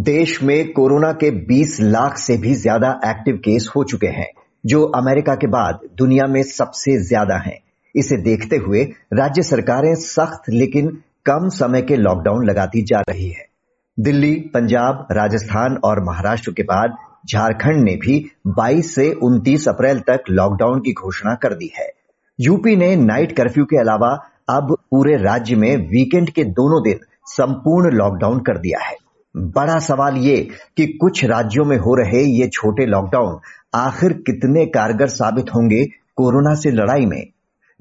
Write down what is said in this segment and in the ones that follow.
देश में कोरोना के 20 लाख से भी ज़्यादा एक्टिव केस हो चुके हैं, जो अमेरिका के बाद दुनिया में सबसे ज़्यादा हैं। इसे देखते हुए राज्य सरकारें सख्त लेकिन कम समय के लॉकडाउन लगाती जा रही है। दिल्ली, पंजाब, राजस्थान और महाराष्ट्र के बाद झारखंड ने भी 22 से 29 अप्रैल तक लॉकडाउन की घोषणा कर दी है। यूपी ने नाइट कर्फ्यू के अलावा अब पूरे राज्य में वीकेंड के दोनों दिन संपूर्ण लॉकडाउन कर दिया है। बड़ा सवाल ये कि कुछ राज्यों में हो रहे ये छोटे लॉकडाउन आखिर कितने कारगर साबित होंगे कोरोना से लड़ाई में?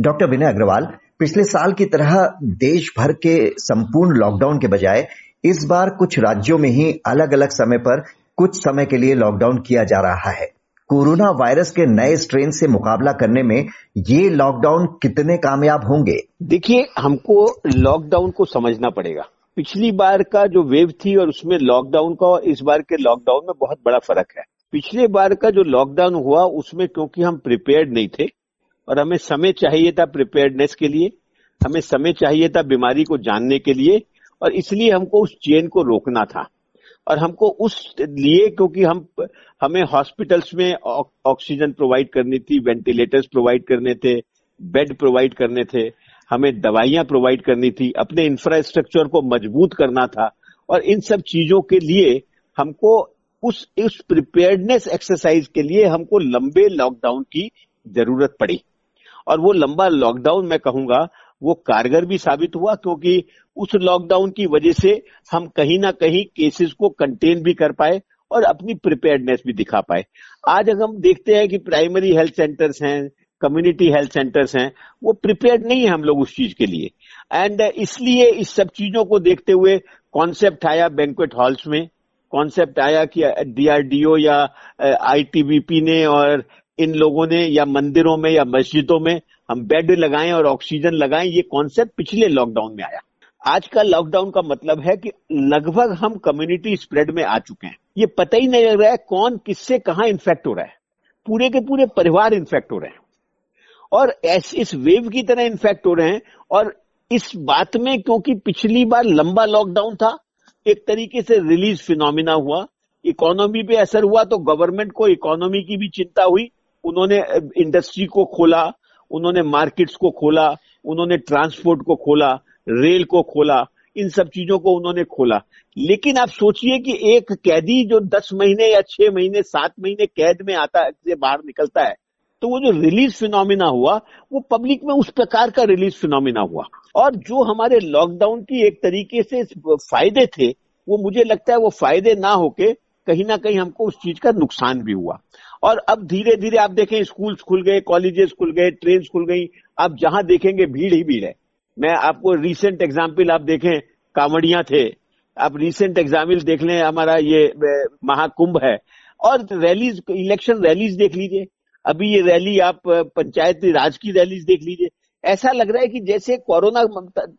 डॉक्टर विनय अग्रवाल, पिछले साल की तरह देश भर के संपूर्ण लॉकडाउन के बजाय इस बार कुछ राज्यों में ही अलग अलग समय पर कुछ समय के लिए लॉकडाउन किया जा रहा है। कोरोना वायरस के नए स्ट्रेन से मुकाबला करने में ये लॉकडाउन कितने कामयाब होंगे? देखिए, हमको लॉकडाउन को समझना पड़ेगा। पिछली बार का जो वेव थी और उसमें लॉकडाउन का और इस बार के लॉकडाउन में बहुत बड़ा फ़र्क है। पिछले बार का जो लॉकडाउन हुआ, उसमें क्योंकि हम प्रिपेयर्ड नहीं थे और हमें समय चाहिए था प्रिपेयर्डनेस के लिए, हमें समय चाहिए था बीमारी को जानने के लिए और इसलिए हमको उस चेन को रोकना था। और हमको उस लिए क्योंकि हम, हमें हॉस्पिटल्स में ऑक्सीजन प्रोवाइड करनी थी वेंटिलेटर्स प्रोवाइड करने थे बेड प्रोवाइड करने थे हमें दवाइयाँ प्रोवाइड करनी थी, अपने इंफ्रास्ट्रक्चर को मज़बूत करना था और इन सब चीज़ों के लिए हमको उस उस प्रिपेयर्डनेस एक्सरसाइज के लिए हमको लंबे लॉकडाउन की ज़रूरत पड़ी। और वो लंबा लॉकडाउन मैं कहूँगा, वो कारगर भी साबित हुआ क्योंकि उस लॉकडाउन की वजह से हम कहीं ना कहीं केसेस को कंटेन भी कर पाए और अपनी प्रिपेयर्डनेस भी दिखा पाए। आज अगर हम देखते हैं कि प्राइमरी हेल्थ सेंटर्स हैं कम्युनिटी हेल्थ सेंटर्स हैं, वो प्रिपेयर्ड नहीं है हम लोग उस चीज़ के लिए। एंड इसलिए इस सब चीज़ों को देखते हुए कॉन्सेप्ट आया बैंकुएट हॉल्स में। कॉन्सेप्ट आया कि डीआरडीओ या आईटीबीपी ने और इन लोगों ने या मंदिरों में या मस्जिदों में हम बेड लगाएँ और ऑक्सीजन लगाएँ, ये कॉन्सेप्ट पिछले लॉकडाउन में आया। आज का लॉकडाउन का मतलब है कि लगभग हम कम्युनिटी स्प्रेड में आ चुके हैं। ये पता ही नहीं लग रहा है कौन, किससे कहा इन्फेक्ट हो रहा है। पूरे के पूरे परिवार इन्फेक्ट हो रहे हैं। और इस वेव की तरह इन्फेक्ट हो रहे हैं। और इस बात में क्योंकि पिछली बार लंबा लॉकडाउन था, एक तरीके से रिलीज़ फिनोमिना हुआ। इकोनॉमी पे असर हुआ तो गवर्नमेंट को इकोनॉमी की भी चिंता हुई। उन्होंने इंडस्ट्री को खोला, उन्होंने मार्केट्स को खोला, उन्होंने ट्रांसपोर्ट को खोला रेल को खोला, इन सब चीज़ों को उन्होंने खोला। लेकिन आप सोचिए कि एक कैदी जो दस महीने या छह महीने, सात महीने कैद में आता, से बाहर निकलता है तो वो जो रिलीज़ फिनोमिना हुआ, वो पब्लिक में उस प्रकार का रिलीज़ फिनोमिना हुआ। और जो हमारे लॉकडाउन की एक तरीके से फ़ायदे थे, वो मुझे लगता है वो फ़ायदे ना होके कहीं ना कहीं हमको उस चीज़ का नुकसान भी हुआ। और अब धीरे धीरे आप देखें स्कूल्स खुल गए कॉलेजेस खुल गए ट्रेन खुल गई। आप जहाँ देखेंगे, भीड़ ही भीड़ है। मैं आपको रिसेंट एग्ज़ाम्पल आप देखें, कांवड़िया थे। आप रिसेंट एग्ज़ाम्पल देख लें, हमारा ये महाकुंभ है। और रैलीज इलेक्शन रैलीज देख लीजिए। अभी ये रैली आप पंचायत राज की रैली देख लीजिए। ऐसा लग रहा है कि जैसे कोरोना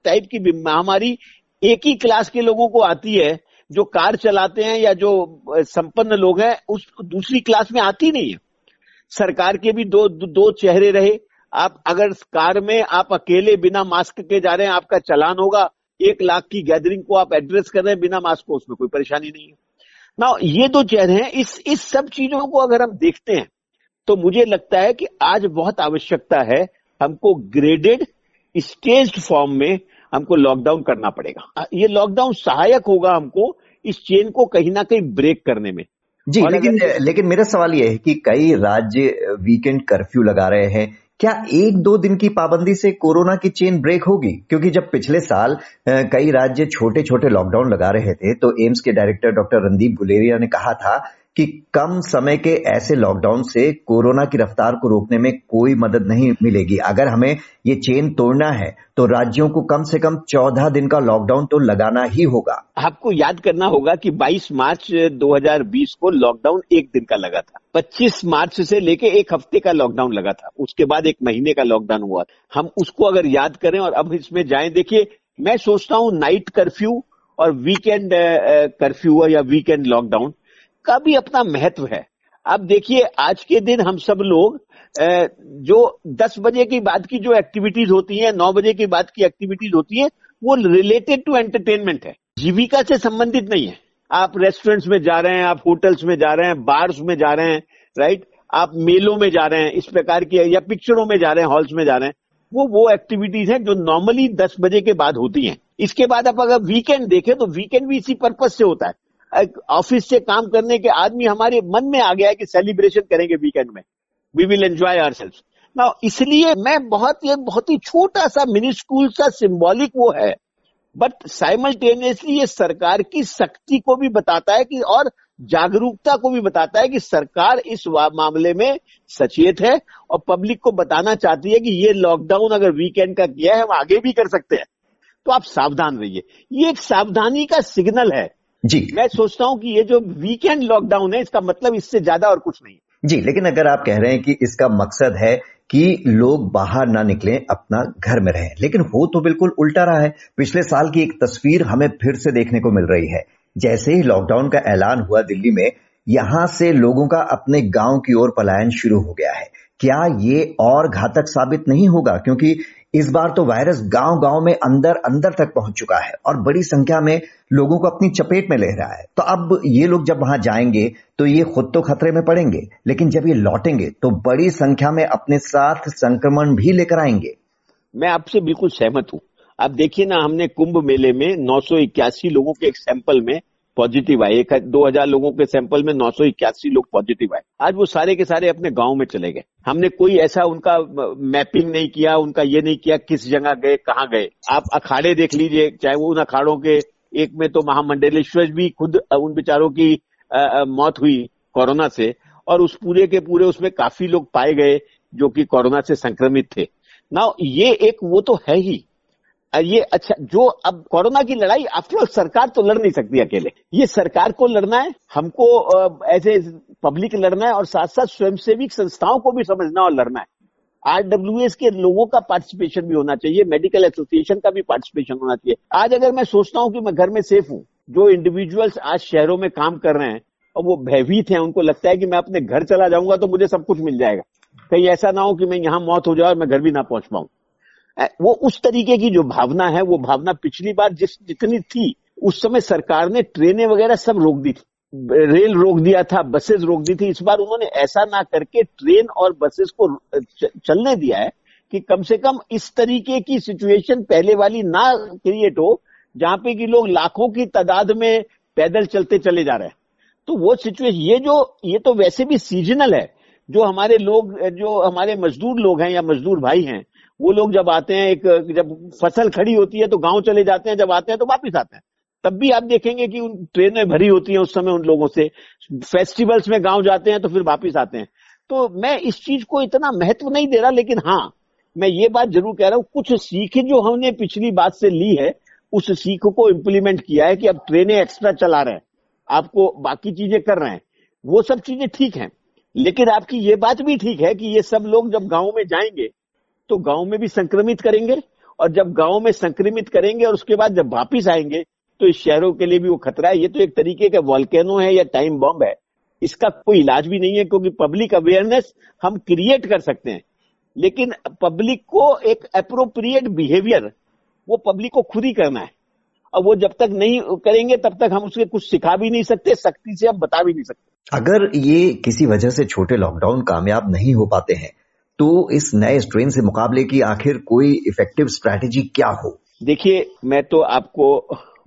टाइप की महामारी एक ही क्लास के लोगों को आती है, जो कार चलाते हैं या जो संपन्न लोग हैं, उस, दूसरी क्लास में आती नहीं है। सरकार के भी दो दो चेहरे रहे। आप अगर कार में आप अकेले बिना मास्क के जा रहे हैं, आपका चलान होगा। एक लाख की गैदरिंग को आप एड्रेस कर रहे हैं बिना मास्क को, उसमें कोई परेशानी नहीं है। ना ये दो चेहरे हैं। इस इस सब चीज़ों को अगर हम देखते हैं तो मुझे लगता है कि आज बहुत आवश्यकता है हमको ग्रेडेड स्टेज फॉर्म में हमको लॉकडाउन करना पड़ेगा। ये लॉकडाउन सहायक होगा हमको इस चेन को कहीं ना कहीं ब्रेक करने में। जी लेकिन लेकिन मेरा सवाल यह है कि कई राज्य वीकेंड कर्फ्यू लगा रहे हैं। क्या एक दो दिन की पाबंदी से कोरोना की चेन ब्रेक होगी? क्योंकि जब पिछले साल कई राज्य छोटे छोटे लॉकडाउन लगा रहे थे तो एम्स के डायरेक्टर डॉक्टर रणदीप गुलेरिया ने कहा था कि कम समय के ऐसे लॉकडाउन से कोरोना की रफ्तार को रोकने में कोई मदद नहीं मिलेगी। अगर हमें ये चेन तोड़ना है तो राज्यों को कम से कम चौदह दिन का लॉकडाउन तो लगाना ही होगा। आपको याद करना होगा कि 22 मार्च 2020 को लॉकडाउन एक दिन का लगा था। 25 मार्च से लेके एक हफ़्ते का लॉकडाउन लगा था। उसके बाद एक महीने का लॉकडाउन हुआ। हम उसको अगर याद करें और अब इसमें जाए, देखिए, मैं सोचता हूँ नाइट कर्फ्यू और वीकेंड कर्फ्यू या वीकेंड लॉकडाउन का भी अपना महत्व है। अब देखिए, आज के दिन हम सब लोग जो 10 बजे के बाद की जो एक्टिविटीज़ होती है 9 बजे के बाद की एक्टिविटीज़ होती है, वो रिलेटेड टू एंटरटेनमेंट है। जीविका से संबंधित नहीं है। आप रेस्टोरेंट्स में जा रहे हैं, आप होटल्स में जा रहे हैं बार्स में जा रहे हैं राइट आप मेलों में जा रहे हैं, इस प्रकार की, या पिक्चरों में जा रहे हैं हॉल्स में जा रहे हैं, वो वो एक्टिविटीज़ हैं जो नॉर्मली दस बजे के बाद होती हैं। इसके बाद आप अगर वीकेंड देखें तो वीकेंड भी इसी पर्पज से होता है। ऑफ़िस से काम करने के आदमी हमारे मन में आ गया है कि सेलिब्रेशन करेंगे वीकेंड में। We will enjoy our self ना इसलिए मैं बहुत, ये बहुत ही छोटा सा मिनी स्कूल सा सिंबॉलिक वो है। बट साइमल्टेनियसली ये सरकार की शक्ति को भी बताता है कि, और जागरूकता को भी बताता है कि सरकार इस मामले में सचेत है और पब्लिक को बताना चाहती है कि ये लॉकडाउन अगर वीकेंड का किया है, हम आगे भी कर सकते हैं। तो आप सावधान रहिए। ये एक सावधानी का सिग्नल है। जी। मैं सोचता हूँ कि ये जो वीकेंड लॉकडाउन है इसका मतलब इससे ज़्यादा और कुछ नहीं जी लेकिन अगर आप कह रहे हैं कि इसका मकसद है कि लोग बाहर ना निकलें अपना घर में रहें लेकिन हो तो बिल्कुल उल्टा रहा है। पिछले साल की एक तस्वीर हमें फिर से देखने को मिल रही है। जैसे ही लॉकडाउन का ऐलान हुआ दिल्ली में यहाँ से लोगों का अपने गाँव की ओर पलायन शुरू हो गया है। क्या ये और घातक साबित नहीं होगा? क्योंकि इस बार तो वायरस गाँव गाँव में अंदर अंदर तक पहुँच चुका है और बड़ी संख्या में लोगों को अपनी चपेट में ले रहा है। तो अब ये लोग जब वहाँ जाएँगे तो ये खुद तो खतरे में पड़ेंगे, लेकिन जब ये लौटेंगे तो बड़ी संख्या में अपने साथ संक्रमण भी लेकर आएँगे। मैं आपसे बिल्कुल सहमत हूँ। आप देखिए ना, हमने कुंभ मेले में नौ सौ इक्यासी लोगों के एक सैंपल में पॉजिटिव आए। एक दो हज़ार लोगों के सैंपल में नौ सौ इक्यासी लोग पॉजिटिव आए। आज वो सारे के सारे अपने गाँव में चले गए। हमने कोई ऐसा उनका मैपिंग नहीं किया उनका ये नहीं किया किस जगह गए कहाँ गए। आप अखाड़े देख लीजिए चाहे वो उन अखाड़ों के एक में तो महामंडलेश्वर भी खुद उन बेचारों की आ, मौत हुई कोरोना से और उस पूरे के पूरे उसमें काफ़ी लोग पाए गए जो कि कोरोना से संक्रमित थे। ना ये एक वो तो है ही। ये अच्छा जो अब कोरोना की लड़ाई आफ्टर सरकार तो लड़ नहीं सकती अकेले। ये सरकार को लड़ना है, हमको एज ए पब्लिक लड़ना है और साथ साथ स्वयंसेवी संस्थाओं को भी समझना और लड़ना है। आरडब्ल्यूएस के लोगों का पार्टिसिपेशन भी होना चाहिए मेडिकल एसोसिएशन का भी पार्टिसिपेशन होना चाहिए। आज अगर मैं सोचता हूँ कि मैं घर में सेफ़ हूँ, जो इंडिविजुअल्स आज शहरों में काम कर रहे हैं, और वो भयभीत हैं, उनको लगता है कि मैं अपने घर चला जाऊँगा तो मुझे सब कुछ मिल जाएगा। कहीं ऐसा ना हो कि मैं यहाँ मौत हो जाए और मैं घर भी ना पहुँच पाऊँ। वो उस तरीके की जो भावना है, वो भावना पिछली बार जिस, जितनी थी, उस समय सरकार ने ट्रेनें वगैरह सब रोक दी थी। रेल रोक दिया था, बसेस रोक दी थी। इस बार उन्होंने ऐसा ना करके ट्रेन और बसेस को चलने दिया है कि कम से कम इस तरीके की सिचुएशन पहले वाली ना क्रिएट हो, जहाँ पे कि लोग लाखों की तादाद में पैदल चलते चले जा रहे हैं। तो वो सिचुएशन ये जो, ये तो वैसे भी सीजनल है जो हमारे लोग, जो हमारे मजदूर लोग हैं या मजदूर भाई हैं, वो लोग जब आते हैं एक, जब फ़सल खड़ी होती है तो गाँव चले जाते हैं, जब आते हैं तो वापिस आते हैं। तब भी आप देखेंगे कि उन ट्रेनें भरी होती हैं उस समय उन लोगों से। फेस्टिवल्स में गाँव जाते हैं तो फिर वापिस आते हैं। तो मैं इस चीज़ को इतना महत्व नहीं दे रहा, लेकिन हाँ मैं ये बात ज़रूर कह रहा हूँ, कुछ सीख जो हमने पिछली बात से ली है, उस सीख को इम्प्लीमेंट किया है कि अब ट्रेनें एक्स्ट्रा चला रहे हैं, आपको बाकी चीज़ें कर रहे हैं, वो सब चीज़ें ठीक हैं। लेकिन आपकी ये बात भी ठीक है कि ये सब लोग जब गाँव में जाएँगे तो गाँव में भी संक्रमित करेंगे और जब गाँव में संक्रमित करेंगे और उसके बाद जब वापिस आएँगे तो इस शहरों के लिए भी वो खतरा है। ये तो एक तरीके का वॉल्केनो है या टाइम बॉम्ब है। इसका कोई इलाज भी नहीं है क्योंकि पब्लिक अवेयरनेस हम क्रिएट कर सकते हैं। लेकिन पब्लिक को एक अप्रोप्रिएट बिहेवियर वो पब्लिक को खुद ही करना है। और वो जब तक नहीं करेंगे, तब तक हम उसके कुछ सिखा भी नहीं सकते, सख्ती से हम बता भी नहीं सकते। अगर ये किसी वजह से छोटे लॉकडाउन कामयाब नहीं हो पाते हैं तो इस नए स्ट्रेन से मुकाबले की आखिर कोई इफ़ेक्टिव स्ट्रैटेजी क्या हो? देखिए मैं तो आपको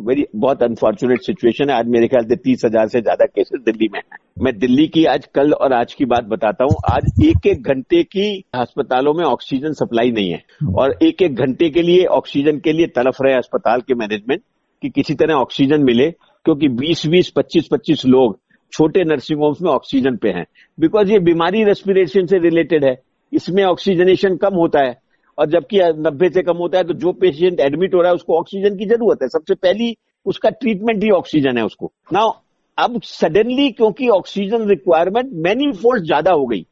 वेरी बहुत अनफॉर्चुनेट सिचुएशन है। आज मेरे ख्याल से तीस हज़ार से ज़्यादा केसेस दिल्ली में है। मैं दिल्ली की आज कल और आज की बात बताता हूँ। आज एक एक घंटे की अस्पतालों में ऑक्सीजन सप्लाई नहीं है। और एक एक घंटे के लिए ऑक्सीजन के लिए तड़फ रहे अस्पताल के मैनेजमेंट कि किसी तरह ऑक्सीजन मिले क्योंकि 20-20, 25-25 लोग छोटे नर्सिंग होम्स में ऑक्सीजन पे हैं। बिकॉज़ ये बीमारी रेस्पिरेशन से रिलेटेड है। इसमें ऑक्सीजनेशन कम होता है। और जबकि नब्बे से कम होता है तो जो पेशेंट एडमिट हो रहा है, उसको ऑक्सीजन की ज़रूरत है। सबसे पहली उसका ट्रीटमेंट ही ऑक्सीजन है उसको। ना अब सडनली क्योंकि ऑक्सीजन रिक्वायरमेंट मैनी फोल्ड ज़्यादा हो गई।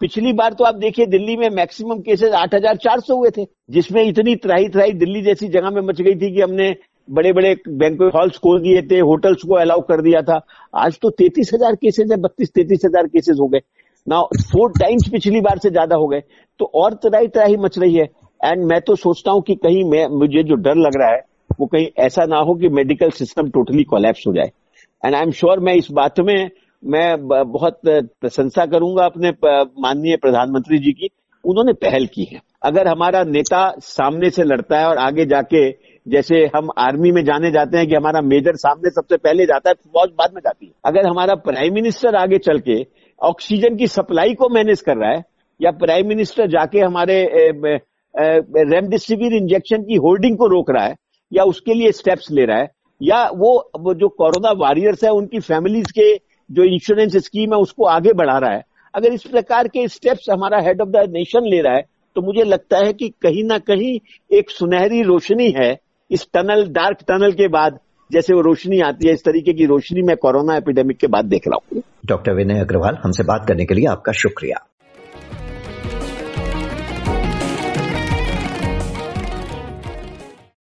पिछली बार तो आप देखिए, दिल्ली में मैक्सिमम केसेस आठ हज़ार चार सौ हुए थे, जिसमें इतनी त्राही त्राही दिल्ली जैसी जगह में मच गई थी कि हमने बड़े बड़े बैंक हॉल्स खोल दिए थे, होटल्स को अलाउ कर दिया था। आज तो तैतीस हज़ार केसेज है, बत्तीस, तैतीस हज़ार केसेज हो गए। ना फोर टाइम्स पिछली बार से ज़्यादा हो गए। तो और तराई तराही मच रही है। एंड मैं तो सोचता हूँ कि कहीं मैं, मुझे जो डर लग रहा है, वो कहीं ऐसा ना हो कि मेडिकल सिस्टम टोटली कोलैप्स हो जाए। एंड आई एम श्योर मैं इस बात में, मैं बहुत प्रशंसा करूँगा अपने माननीय प्रधानमंत्री जी की। उन्होंने पहल की है। अगर हमारा नेता सामने से लड़ता है और आगे जाके जैसे हम आर्मी में जाने जाते हैं कि हमारा मेजर सामने सबसे पहले जाता है फौज बाद में जाती है। अगर हमारा प्राइम मिनिस्टर आगे चल के ऑक्सीजन की सप्लाई को मैनेज कर रहा है या प्राइम मिनिस्टर जाके हमारे रेमडेसिविर इंजेक्शन की होल्डिंग को रोक रहा है या उसके लिए स्टेप्स ले रहा है या वो, जो कोरोना वॉरियर्स है उनकी फैमिलीज़ के जो इंश्योरेंस स्कीम है उसको आगे बढ़ा रहा है। अगर इस प्रकार के स्टेप्स हमारा हेड ऑफ़ द नेशन ले रहा है तो मुझे लगता है कि कहीं ना कहीं एक सुनहरी रोशनी है इस टनल, डार्क टनल के बाद जैसे वो रोशनी आती है, इस तरीके की रोशनी मैं कोरोना एपिडेमिक के बाद देख रहा हूँ। डॉक्टर विनय अग्रवाल, हमसे बात करने के लिए आपका शुक्रिया।